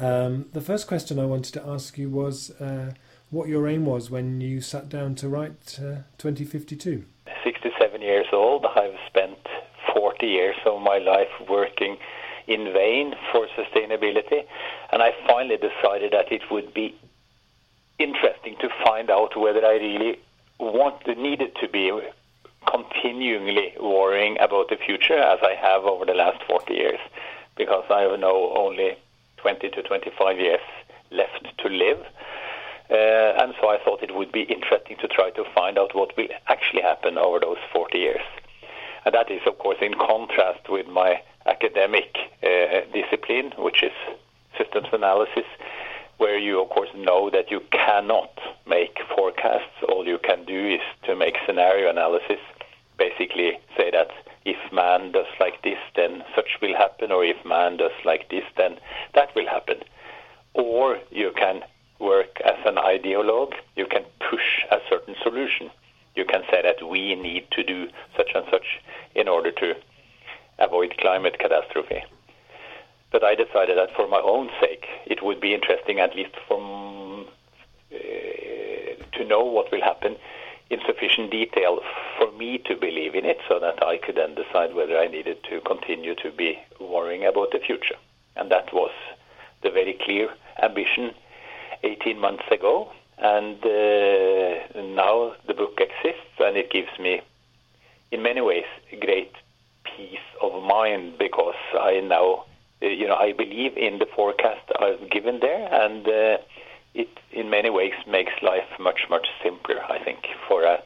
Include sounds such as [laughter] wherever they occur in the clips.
Um, the first question I wanted to ask you was uh, what your aim was when you sat down to write uh, 2052. 67 years old, I've spent 40 years of my life working in vain for sustainability, and I finally decided that it would be interesting to find out whether I really want needed to be continually worrying about the future as I have over the last 40 years, because I have now only 20 to 25 years left to live. Uh, and so I thought it would be interesting to try to find out what will actually happen over those 40 years. And that is, of course, in contrast with my academic uh, discipline, which is systems analysis, where you, of course, know that you cannot make forecasts. All you can do is to make scenario analysis, basically say that if man does like this, then such will happen, or if man does like this, then that will happen. Or you can work as an ideologue, you can push a certain solution. You can say that we need to do such and such in order to avoid climate catastrophe. But I decided that for my own sake, it would be interesting, at least from uh, to know what will happen in sufficient detail for me to believe in it, so that I could then decide whether I needed to continue to be worrying about the future. And that was the very clear ambition 18 months ago. And uh, now the book exists, and it gives me, in many ways, great peace of mind because I now, uh, you know, I believe in the forecast I've given there, and uh, it in many ways makes life much, much simpler, I think, for a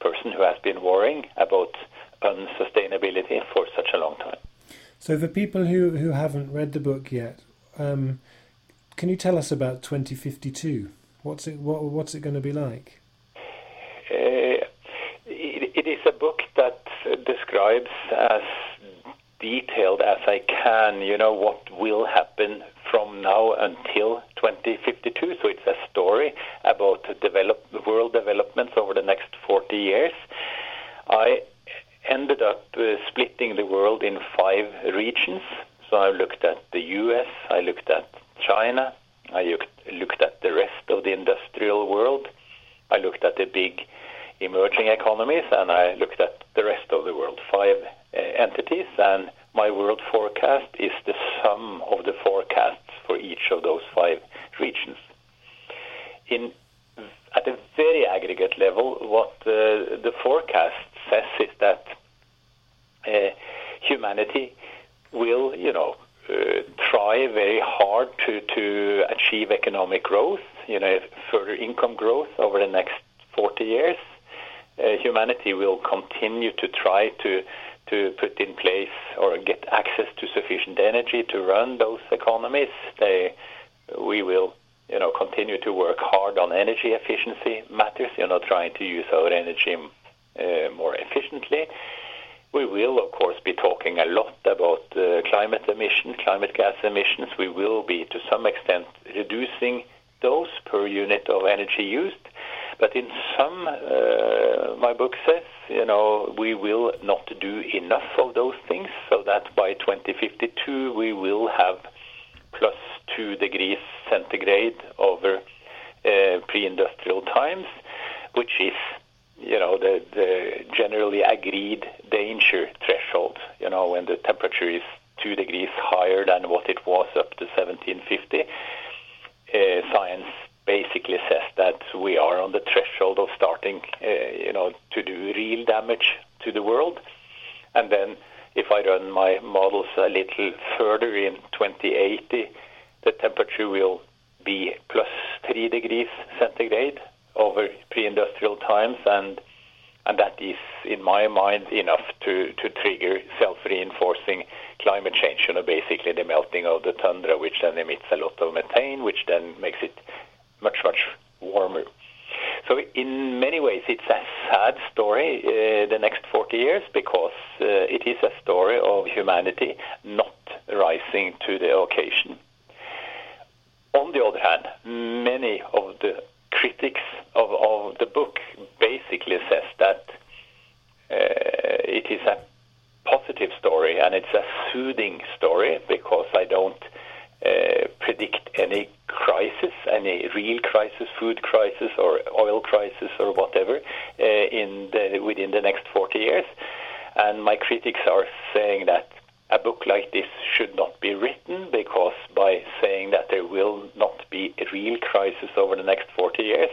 person who has been worrying about unsustainability for such a long time. So, for people who, who haven't read the book yet, um, can you tell us about 2052? What's it? What, what's it going to be like? Uh, it, it is a book that describes as detailed as I can, you know, what will happen now until 2052. So it's a story about develop, world developments over the next 40 years. I ended up uh, splitting the world in five regions. So I looked at the US, I looked at China, I looked at the rest of the industrial world, I looked at the big emerging economies, and I looked at the rest of the world. Five uh, entities, and my world forecast is the sum of the forecasts for each of those five regions. In at a very aggregate level, what uh, the forecast says is that uh, humanity will, you know, uh, try very hard to, to achieve economic growth, you know, further income growth over the next 40 years. Uh, humanity will continue to try to to put in place or get access to sufficient energy to run those economies. They, we will, you know, continue to work hard on energy efficiency matters. You know, trying to use our energy uh, more efficiently. We will, of course, be talking a lot about uh, climate emissions, climate gas emissions. We will be, to some extent, reducing those per unit of energy used. But in some, uh, my book says, you know, we will not do enough of those things, so that by 2052 we will have plus two degrees centigrade over uh, pre-industrial times, which is, you know, the, the generally agreed danger threshold. You know, when the temperature is two degrees higher than what it was up to 1750, uh, science basically says that we are on the threshold of starting, uh, you know, to do real damage to the world. And then, if I run my models a little further in 2080, the temperature will be plus three degrees centigrade over pre-industrial times, and and that is, in my mind, enough to, to trigger self-reinforcing climate change. You know, basically the melting of the tundra, which then emits a lot of methane, which then makes it much, much warmer. So in many ways, it's a sad story, uh, the next 40 years, because uh, it is a story of humanity not rising to the occasion. On the other hand, many of the critics of, of the book basically says that uh, it is a positive story and it's a soothing story because I don't uh, predict any crisis, any real crisis, food crisis, or oil crisis, or whatever, uh, in the, within the next 40 years. And my critics are saying that a book like this should not be written because by saying that there will not be a real crisis over the next 40 years,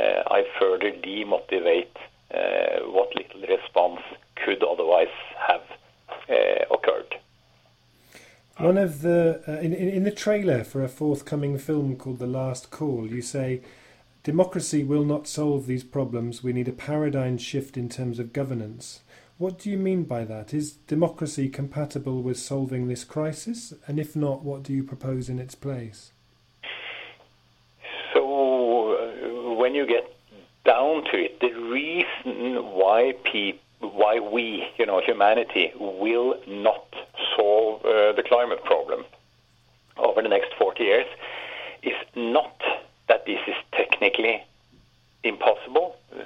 uh, I further demotivate uh, what little response could otherwise have uh, occurred. One of the uh, in, in the trailer for a forthcoming film called The Last Call, you say democracy will not solve these problems. We need a paradigm shift in terms of governance. What do you mean by that? Is democracy compatible with solving this crisis? And if not, what do you propose in its place? So, uh, when you get down to it, the reason why people why we, you know, humanity, will not solve uh, the climate problem over the next 40 years is not that this is technically impossible. Uh,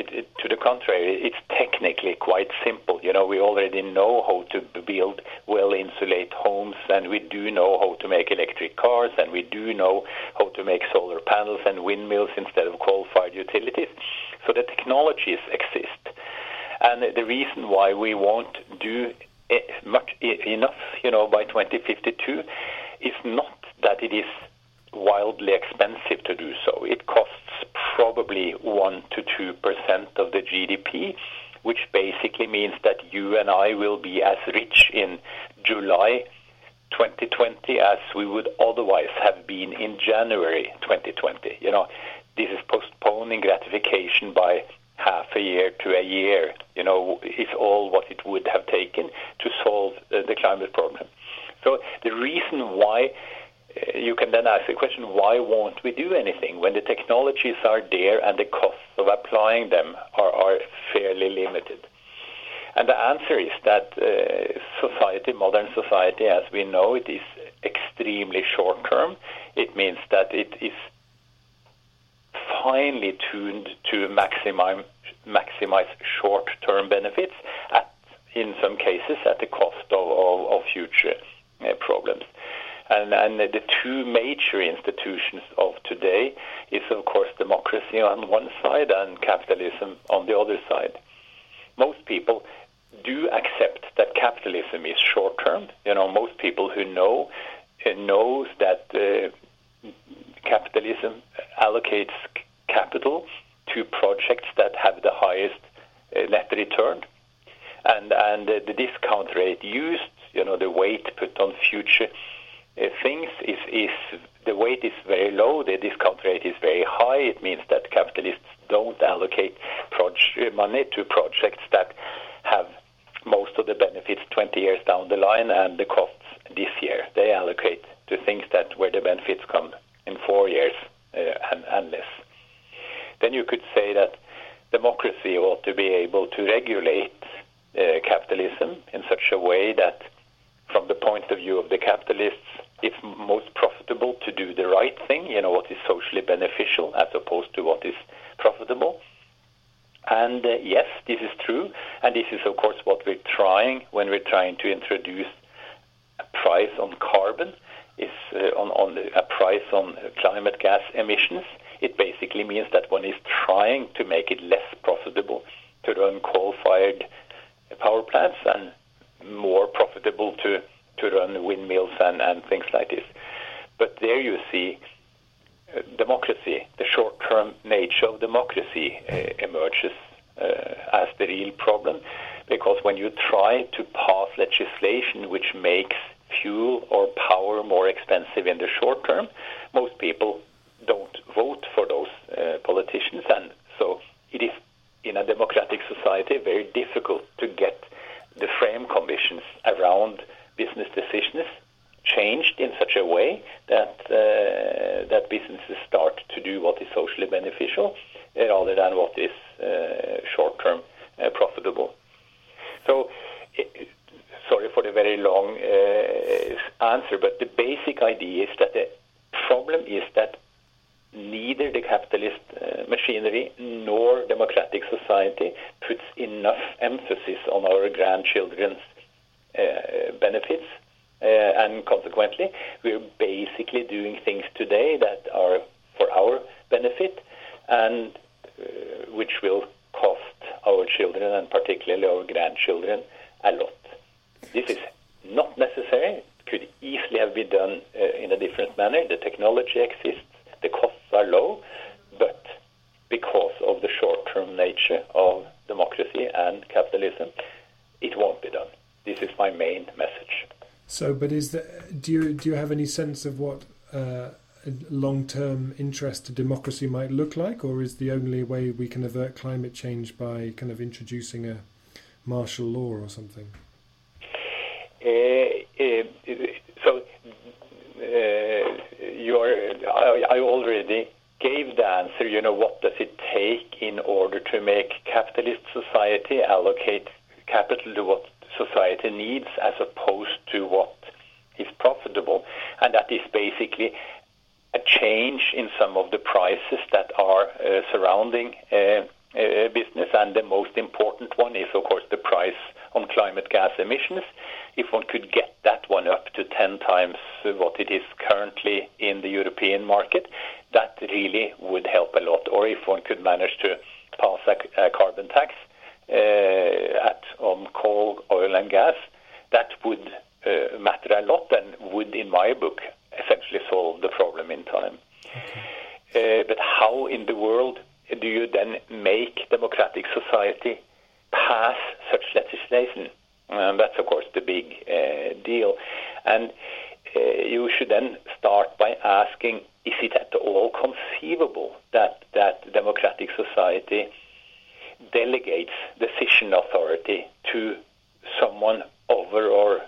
it, it, to the contrary, it's technically quite simple. You know, we already know how to build well-insulated homes, and we do know how to make electric cars, and we do know how to make solar panels and windmills instead of coal-fired utilities. So the technologies exist. And the reason why we won't do Eh, much enough, you know, by 2052 is not that it is wildly expensive to do so. It costs probably 1 to 2 percent of the GDP, which basically means that you and I will be as rich in July 2020 as we would otherwise have been in January 2020. You know, this is postponing gratification by half a year to a year, you know, is all what it would have taken to solve uh, the climate problem. So the reason why uh, you can then ask the question, why won't we do anything when the technologies are there and the costs of applying them are, are fairly limited? And the answer is that uh, society, modern society as we know it, is extremely short term. It means that it is finely tuned to maximize, maximize short-term benefits, at, in some cases at the cost of, of, of future uh, problems. And, and, the two major institutions of today is, of course, democracy on one side and capitalism on the other side. Most people do accept that capitalism is short-term. You know, most people who know knows that uh, capitalism allocates capital to projects that have the highest uh, net return. And, and uh, the discount rate used, you know, the weight put on future uh, things is, is the weight is very low, the discount rate is very high. It means that capitalists don't allocate project, money to projects that have most of the benefits 20 years down the line and the costs this year. They allocate to things that where the benefits come in four years uh, and, and less then you could say that democracy ought to be able to regulate uh, capitalism in such a way that, from the point of view of the capitalists, it's most profitable to do the right thing, you know, what is socially beneficial as opposed to what is profitable. And uh, yes, this is true. And this is, of course, what we're trying when we're trying to introduce a price on carbon, is uh, on, a price on climate gas emissions it basically means that one is trying to make it less profitable to run coal-fired power plants and more profitable to, to run windmills and, and things like this. But there you see uh, democracy, the short-term nature of democracy uh, emerges uh, as the real problem because when you try to pass legislation which makes fuel or power more expensive in the short term, most people don't vote for those uh, politicians, and so it is in a democratic society very difficult to get the frame conditions around business decisions changed in such a way that uh, that businesses start to do what is socially beneficial uh, rather than what is uh, short-term uh, profitable. So. It, sorry for the very long uh, answer, but the basic idea is that the problem is that neither the capitalist uh, machinery nor democratic society puts enough emphasis on our grandchildren's uh, benefits. Uh, and consequently, we're basically doing things today that are for our benefit and uh, which will cost our children and particularly our grandchildren a lot. This is not necessary. It could been done uh, in a different manner. The technology exists, the costs are low, but because of the short-term nature of democracy and capitalism, it won't be done. This is my main message. So, but is there, do you do you have any sense of what uh, long-term interest to democracy might look like, or is the only way we can avert climate change by kind of introducing a martial law or something? Uh, uh, uh, you're, I, I already gave the answer. You know, what does it take in order to make capitalist society allocate capital to what society needs as opposed to what is profitable? And that is basically a change in some of the prices that are uh, surrounding uh, uh, business. And the most important one is, of course, the price on climate gas emissions. If one could get that one up to 10 times what it is currently in the European market, that really would help a lot. Or if one could manage to pass a, a carbon tax uh, at on coal, oil, and gas, that would uh, matter a lot and would, in my book, essentially solve the problem in time. Okay. Uh, but how in the world do you then make democratic society pass such legislation? And that's, of course, the big uh, deal. And uh, you should then start by asking is it at all conceivable that, that democratic society delegates decision authority to someone over or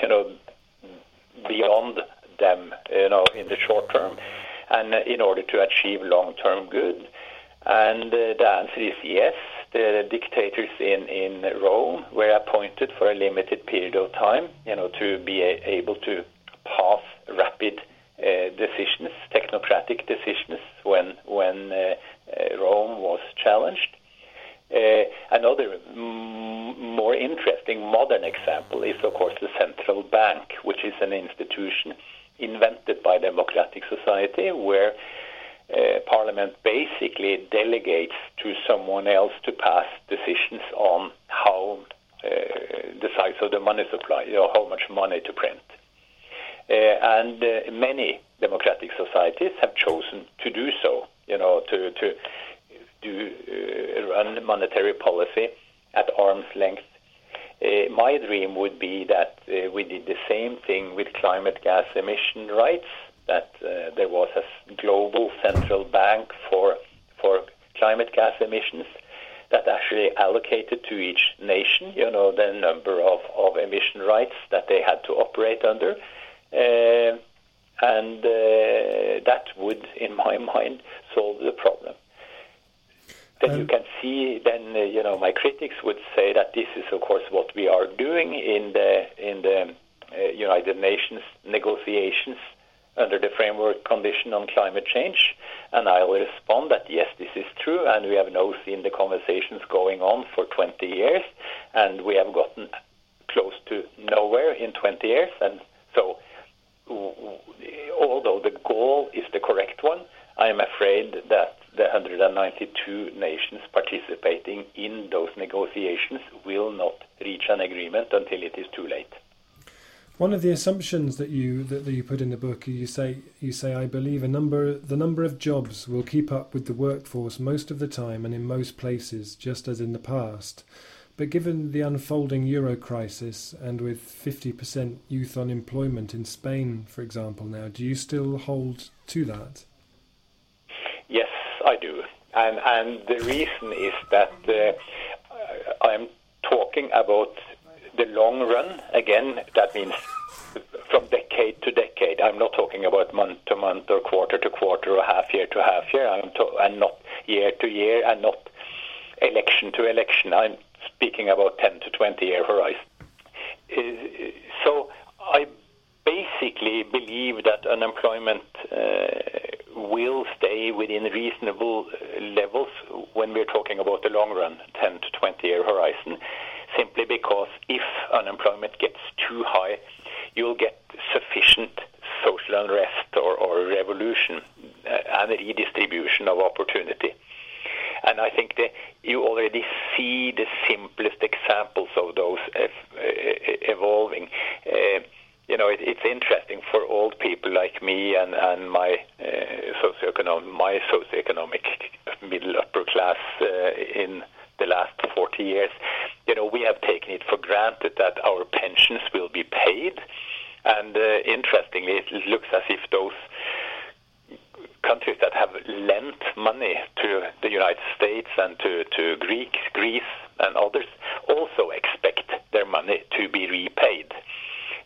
you know beyond them, you know, in the short term, and uh, in order to achieve long-term good. And uh, the answer is yes. The dictators in, in Rome were appointed for a limited period of time, you know, to be a, able to pass rapid uh, decisions, technocratic decisions, when when uh, uh, Rome was challenged. Uh, another m- more interesting modern example is, of course, the central bank, which is an institution invented by democratic society where uh, parliament basically delegates to someone else to pass decisions on how uh, the size of the money supply, know, how much money to print. Uh, and uh, many democratic societies have chosen to do so, you know, to, to do uh, run monetary policy at arm's length my dream would be that we did the same thing with climate gas emission rights, that uh, there was a global central bank for, for climate gas emissions that actually allocated to each nation, you know, the number of, of emission rights that they had to operate under. Uh, and uh, that would, in my [laughs] mind, solve the problem then um, you can see then uh, you know my critics would say that this is of course what we are doing in the in the uh, United Nations negotiations under the framework condition on climate change and I will respond that yes this is true and we have now seen the conversations going on for 20 years and we have gotten close to nowhere in 20 years and so although the goal is the correct one I am afraid that the 192 nations participating in those negotiations will not reach an agreement until it is too late. One of the assumptions that you that, that you put in the book, you say you say I believe a number the number of jobs will keep up with the workforce most of the time and in most places, just as in the past. But given the unfolding euro crisis and with 50% youth unemployment in Spain, for example, now, do you still hold to that? Yes, I do. And, and the reason is that uh, I'm talking about the long run. Again, that means from decade to decade. I'm not talking about month to month or quarter to quarter or half year to half year. I'm to- and not year to year and not election to election. I'm speaking about 10 to 20 year horizon. Uh, so I basically believe that unemployment uh, will stay within reasonable uh, levels when we're talking about the long run, 10 to 20 year horizon, simply because if unemployment gets too high, you'll get sufficient social unrest or, or revolution. Uh, and redistribution of opportunity. And I think that you already see the simplest examples of those evolving. Uh, you know, it, it's interesting for old people like me and, and my uh, socioeconomic, my socioeconomic middle upper class uh, in the last 40 years. You know, we have taken it for granted that our pensions will be paid, and uh, interestingly, it looks as if those countries that have lent money to the United States and to, to Greek, Greece and others also expect their money to be repaid.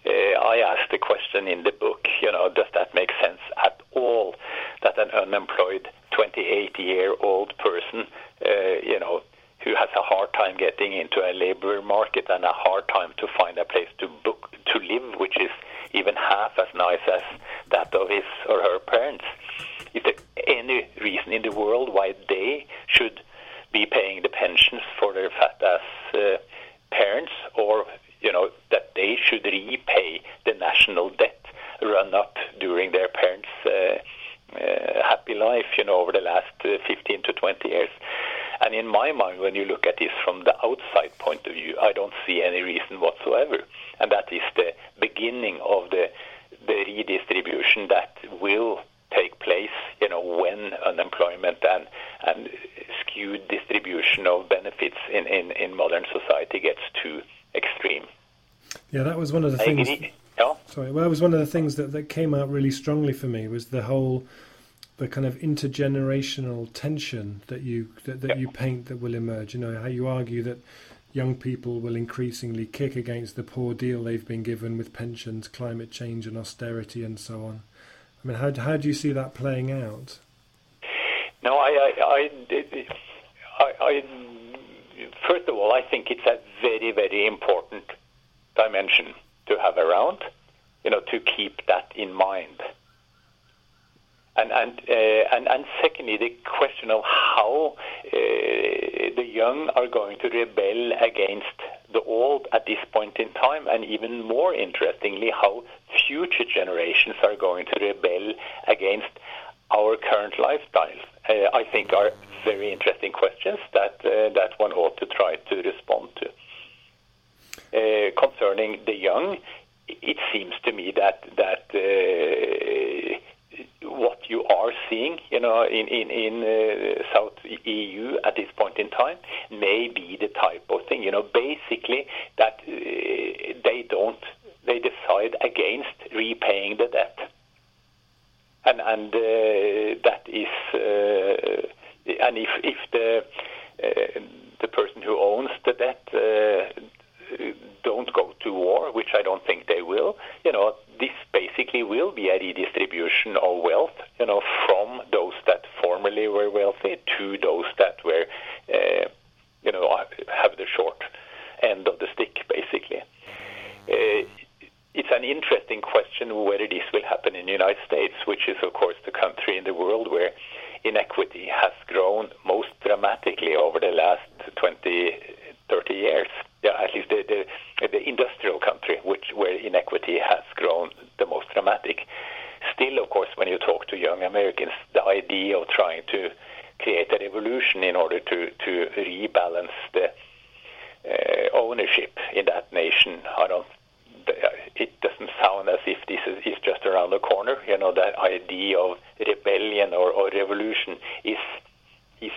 Uh, I asked the question in the book, you know, does that make sense at all that an unemployed 28 year old person, uh, you know, who has a hard time getting into a labor market and a hard time to find a place to book to live, which is even half as nice as that of his or her parents. Is there any reason in the world why they should be paying the pensions for their fat ass uh, parents, or you know that they should repay the national debt run up during their parents' uh, uh, happy life, you know, over the last uh, 15 to 20 years? And in my mind, when you look at this from the outside point of view, I don't see any reason whatsoever. And that is the beginning of the the redistribution that will take place, you know, when unemployment and and skewed distribution of benefits in, in, in modern society gets too extreme. Yeah, that was one of the things. Sorry, well, that was one of the things that, that came out really strongly for me was the whole, the kind of intergenerational tension that you that, that you paint that will emerge. You know how you argue that young people will increasingly kick against the poor deal they've been given with pensions, climate change, and austerity, and so on. I mean, how how do you see that playing out? No, I, I, I, I, I first of all, I think it's a very, very important dimension to have around. You know, to keep that in mind. And and uh, and and secondly, the question of how uh, the young are going to rebel against the old at this point in time, and even more interestingly, how future generations are going to rebel against our current lifestyles. Uh, I think are very interesting questions that uh, that one ought to try to respond to. Uh, concerning the young, it seems to me that that uh, what you are seeing, you know, in in, in uh, South EU at this point in time, may be the type of thing, you know, basically that uh, they don't, they decide against repaying the debt, and and uh, that is, uh, and if if the uh, the person who owns the debt uh, don't go to war, which I don't think they will, you know, this basically will be a redistribution of wealth, you know, from those that formerly were wealthy to those that were, uh, you know, have the short end of the stick, basically. Uh, it's an interesting question whether this will happen in the United States, which is, of course, the country in the world where inequity has grown most dramatically over the last 20, 30 years yeah, at least the, the, the industrial country, which where inequity has grown the most dramatic. Still, of course, when you talk to young Americans, the idea of trying to create a revolution in order to to rebalance the uh, ownership in that nation, I don't. It doesn't sound as if this is, is just around the corner. You know, that idea of rebellion or, or revolution is is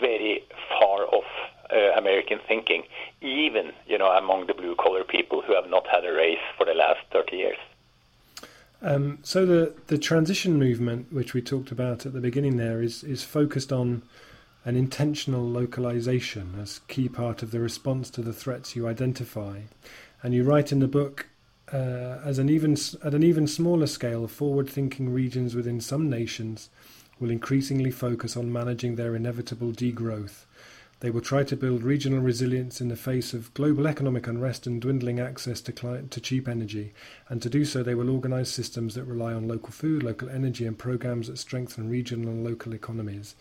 very far off uh, American thinking, even you know among the blue collar people who have not had a race for the last thirty years. Um, so the the transition movement, which we talked about at the beginning, there is is focused on an intentional localization as key part of the response to the threats you identify, and you write in the book. Uh, as an even at an even smaller scale, forward-thinking regions within some nations will increasingly focus on managing their inevitable degrowth they will try to build regional resilience in the face of global economic unrest and dwindling access to, to cheap energy. And to do so, they will organize systems that rely on local food, local energy, and programs that strengthen regional and local economies.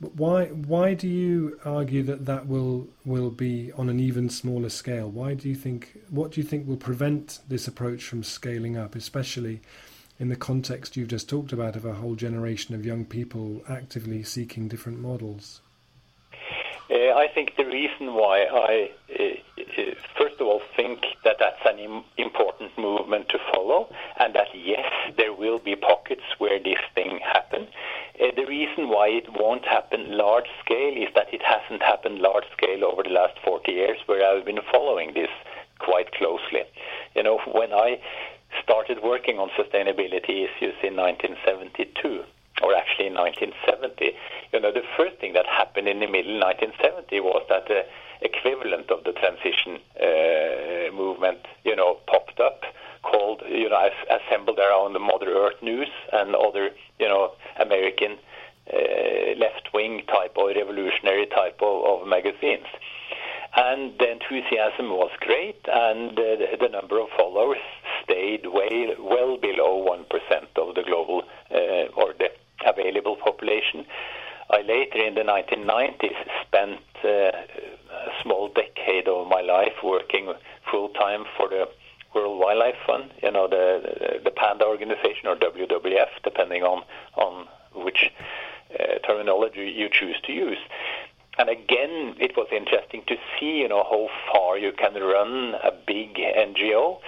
But why why do you argue that that will will be on an even smaller scale? Why do you think what do you think will prevent this approach from scaling up, especially in the context you've just talked about of a whole generation of young people actively seeking different models? Uh, I think the reason why I, uh, uh, first of all, think that that's an Im- important movement to follow, and that yes, there will be pockets where this thing happen. Uh, the reason why it won't happen large scale is that it hasn't happened large scale over the last 40 years, where I've been following this quite closely. You know, when I started working on sustainability issues in 1972 or actually in 1970, you know, the first thing that happened in the middle 1970 was that the equivalent of the transition uh, movement, you know, popped up, called, you know, assembled around the Mother Earth News and other, you know, American uh, left-wing type or revolutionary type of, of magazines. And the enthusiasm was great, and uh, the number of followers stayed way well below one percent of the global uh, or the available population. I later in the 1990s spent uh, a small decade of my life working full time for the World Wildlife Fund, you know, the, the Panda organization or WWF, depending on, on which uh, terminology you choose to use. And again, it was interesting to see, you know, how far you can run a big NGO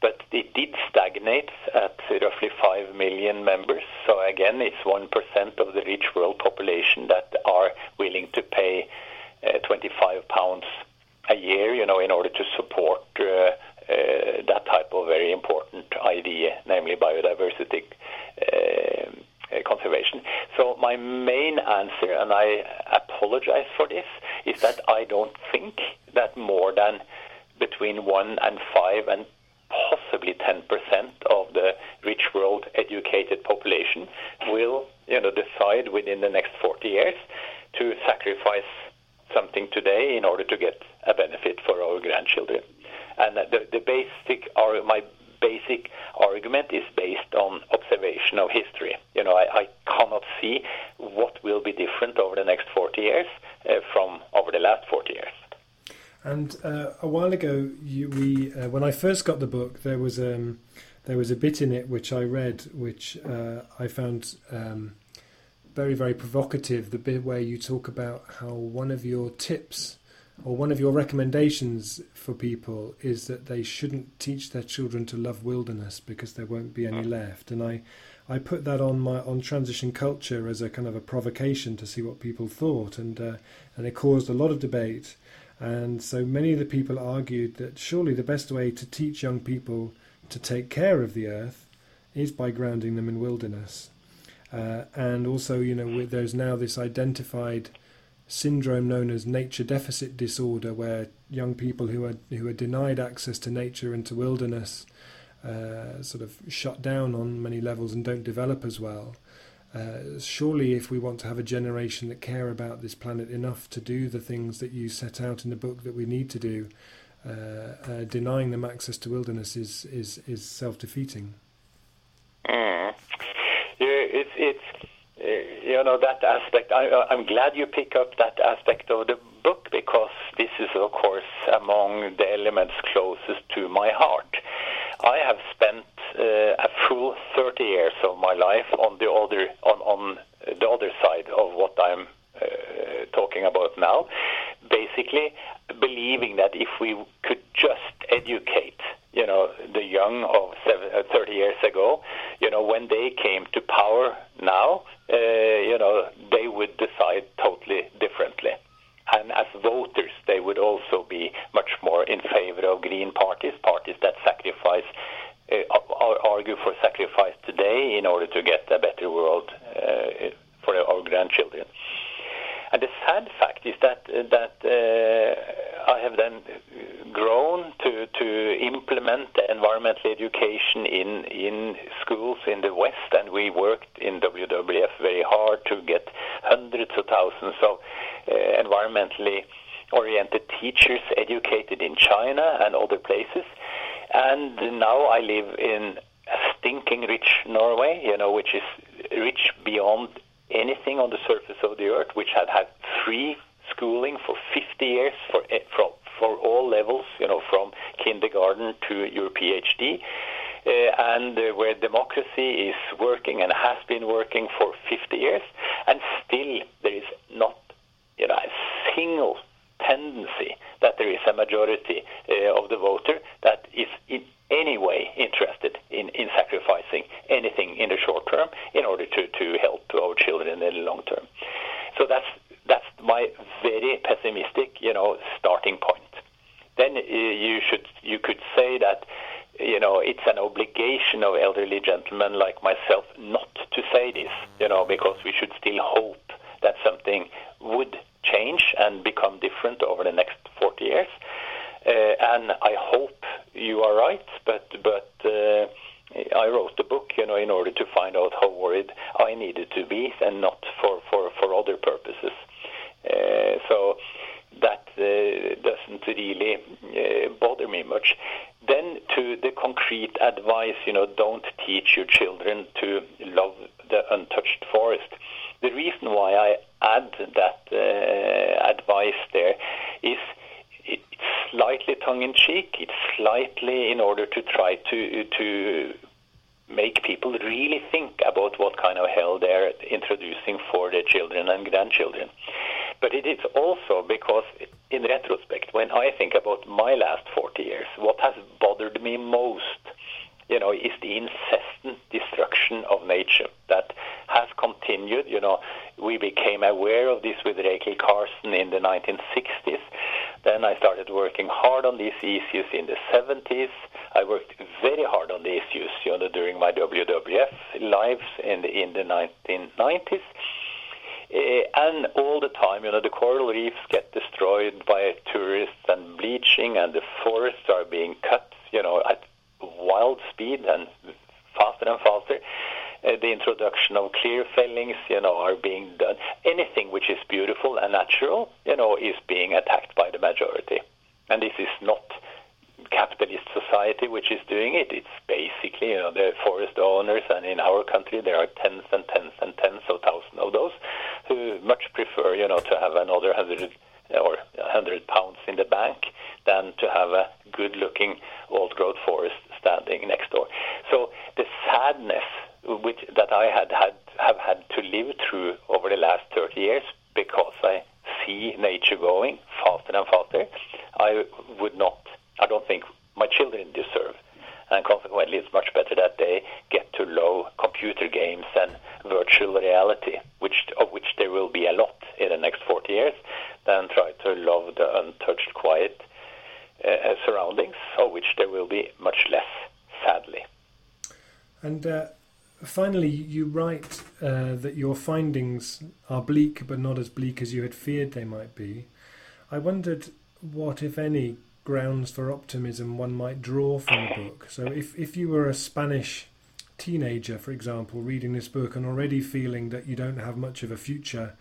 but it did stagnate at roughly 5 million members. So again, it's 1% of the rich world population that are willing to pay uh, 25 pounds a year, you know, in order to support uh, uh, that type of very important idea, namely biodiversity uh, uh, conservation. So my main answer, and I apologize for this, is that I don't think that more than between one and five and possibly 10% of the rich world educated population will you know, decide within the next 40 years to sacrifice something today in order to get a benefit for our grandchildren. And the, the basic, my basic argument is based on observation of history. You know, I, I cannot see what will be different over the next 40 years uh, from over the last 40 years. And uh, a while ago, you, we uh, when I first got the book, there was um, there was a bit in it which I read, which uh, I found um, very very provocative. The bit where you talk about how one of your tips or one of your recommendations for people is that they shouldn't teach their children to love wilderness because there won't be any left. And I I put that on my on transition culture as a kind of a provocation to see what people thought, and uh, and it caused a lot of debate. And so many of the people argued that surely the best way to teach young people to take care of the earth is by grounding them in wilderness. Uh, and also, you know, there's now this identified syndrome known as nature deficit disorder, where young people who are who are denied access to nature and to wilderness uh, sort of shut down on many levels and don't develop as well. Uh, surely, if we want to have a generation that care about this planet enough to do the things that you set out in the book that we need to do, uh, uh, denying them access to wilderness is is, is self defeating. Mm. Yeah, it's it's uh, you know that aspect. I, I'm glad you pick up that aspect of the book because this is, of course, among the elements closest to my heart. I have spent uh, a full 30 years of my life on the other on, on the other side of what I'm uh, talking about now. Basically, believing that if we could just educate, you know, the young of seven, uh, 30 years ago, you know, when they came to power now, uh, you know, they would decide totally differently. And as voters, they would also be much more in favor of green parties, parties that sacrifice uh, argue for sacrifice today in order to get a better world uh, for our grandchildren. And the sad fact is that uh, that uh, I have then grown to to implement environmental education in in schools in the West, and we worked in WWF very hard to get hundreds of thousands of uh, environmentally oriented teachers educated in China and other places. And now I live in a stinking rich Norway, you know, which is rich beyond anything on the surface of the earth, which had had free schooling for 50 years for for, for all levels, you know, from kindergarten to your PhD. Uh, and where democracy is working and has been working for 50 years, and still there is not you know, a single tendency that there is a majority uh, of the voter that is in any way interested in, in sacrificing anything in the short term in order to, to help our children in the long term. So that's that's my very pessimistic, you know, starting point. Then uh, you should you could say that you know it's an obligation of elderly gentlemen like myself not to say this, you know, because we should still hope that something would change and become different over the next 40 years. Uh, and I hope you are right, but but uh, I wrote the book, you know, in order to find out how worried I needed to be, and not for for for other purposes. Uh, so that uh, doesn't really uh, bother me much. Then to the concrete advice, you know, don't teach your children to love the untouched forest. The reason why I add that uh, advice there is it's slightly tongue-in-cheek. It's slightly in order to try to to make people really think about what kind of hell they're introducing for their children and grandchildren. But it is also because, in retrospect, when I think about my last 40 years, what has bothered me most you know, is the incessant destruction of nature that has continued. You know, we became aware of this with Rachel Carson in the 1960s. Then I started working hard on these issues in the 70s. I worked very hard on the issues, you know, during my WWF lives in the in the 1990s. Uh, and all the time, you know, the coral reefs get destroyed by tourists and bleaching, and the forests are being cut, you know, at wild speed and faster and faster. Uh, the introduction of clear fellings, you know, are being done. Anything which is beautiful and natural, you know, is being attacked by the majority. And this is not capitalist society which is doing it. It's basically, you know, the forest owners, and in our country there are tens and tens and tens of thousands of those who much prefer, you know, to have another hundred or 100 pounds in the bank than to have a good looking old growth forest standing next door. So the sadness which that I had had have had to live through over the last 30 years because I see nature going faster and faster, I would not, I don't think my children deserve. And consequently, it's much better that they get to love computer games and virtual reality, which of which there will be a lot in the next 40 years, than try to love the untouched, quiet uh, surroundings, of which there will be much less, sadly. And uh, finally, you write uh, that your findings are bleak, but not as bleak as you had feared they might be. I wondered what, if any, grounds for optimism one might draw from the book. So, if, if you were a Spanish teenager, for example, reading this book and already feeling that you don't have much of a future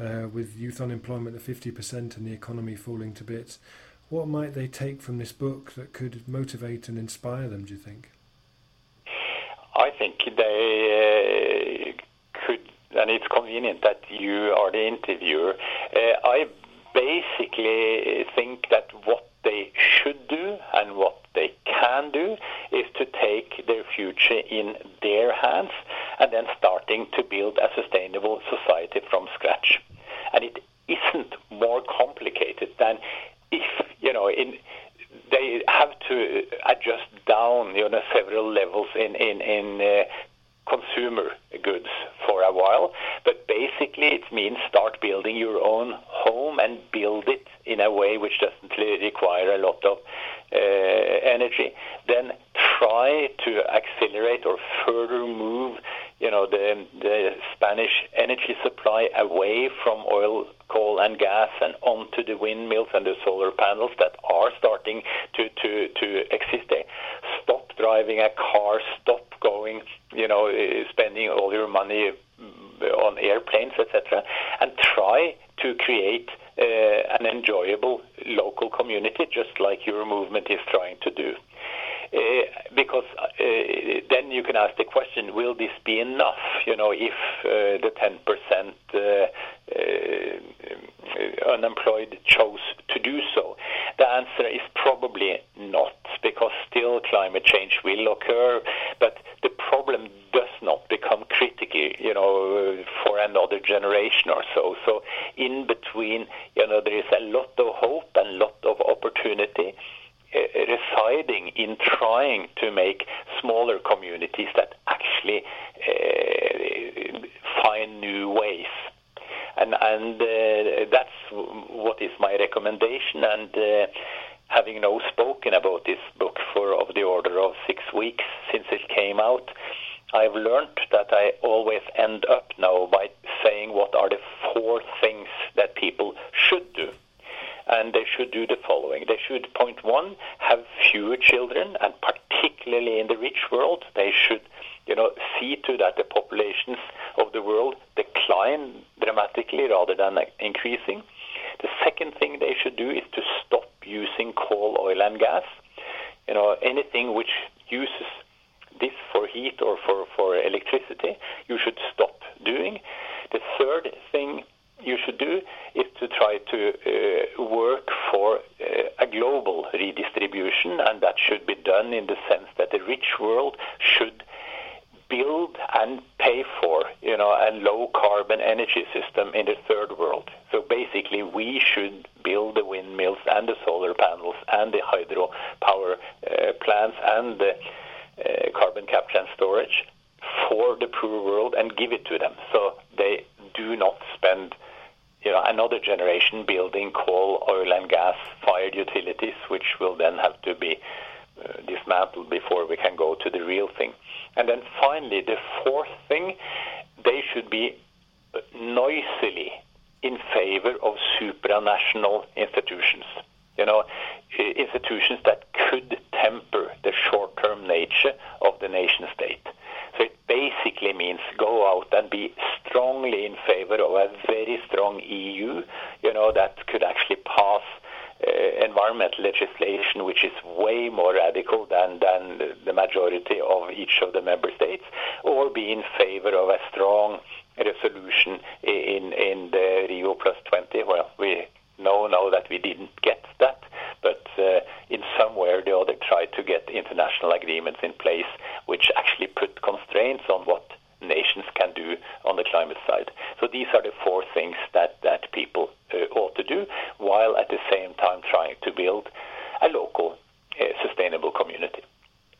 uh, with youth unemployment at 50% and the economy falling to bits, what might they take from this book that could motivate and inspire them, do you think? I think they uh, could, and it's convenient that you are the interviewer. Uh, I basically think that what they should do and what they can do is to take their future in their hands and then starting to build a sustainable society from scratch. And it isn't more complicated than if you know in they have to adjust down you know several levels in in in uh, consumer goods for a while. But basically it means start building your own home and build it in a way which doesn't require a lot of uh, energy. Then try to accelerate or further move you know the the Spanish energy supply away from oil coal and gas and onto the windmills and the solar panels that are starting to, to, to exist. Stop driving a car, stop going, you know, spending all your money mm, on airplanes, etc., and try to create uh, an enjoyable local community, just like your movement is trying to do. Uh, because uh, then you can ask the question: Will this be enough? You know, if uh, the 10% unemployed chose to do so? The answer is probably not, because still climate change will occur, but the problem does not become critical, you know, for another generation or so. So in between, you know, there is a lot of hope and lot of opportunity residing in trying to make smaller communities that actually uh, find new ways. And, and uh, that's what is my recommendation. And uh, having now spoken about this book for of the order of six weeks since it came out, I've learned that I always end up now by saying what are the four things that people should do and they should do the following. They should, point one, have fewer children, and particularly in the rich world, they should, you know, see to that the populations of the world decline dramatically rather than increasing. The second thing they should do is to stop using coal, oil, and gas. You know, anything which uses this for heat or for, for electricity, you should stop doing. The third thing you should do is to try to uh, work for uh, a global redistribution, and that should be done in the sense that the rich world should build and pay for, you know, a low carbon energy system in the third world. So basically, we should build the windmills and the solar panels and the hydro power uh, plants and the uh, carbon capture and storage for the poor world and give it to them, so they do not spend you know, another generation building coal, oil, and gas fired utilities, which will then have to be uh, dismantled before we can go to the real thing. And then finally, the fourth thing, they should be noisily in favor of supranational institutions. You know, institutions that could temper the short-term nature of the nation state. So it basically means go out and be strongly in favor of a very strong EU, you know, that could actually pass uh, environmental legislation which is way more radical than, than the majority of each of the member states, or be in favor of a strong resolution in, in the Rio Plus 20. Well, we know now that we didn't get that, but uh, in some way or the other tried to get international agreements in place which actually put constraints on what nations can do on the climate side. So these are the four things that, that people uh, ought to do, while at the same time trying to build a local uh, sustainable community.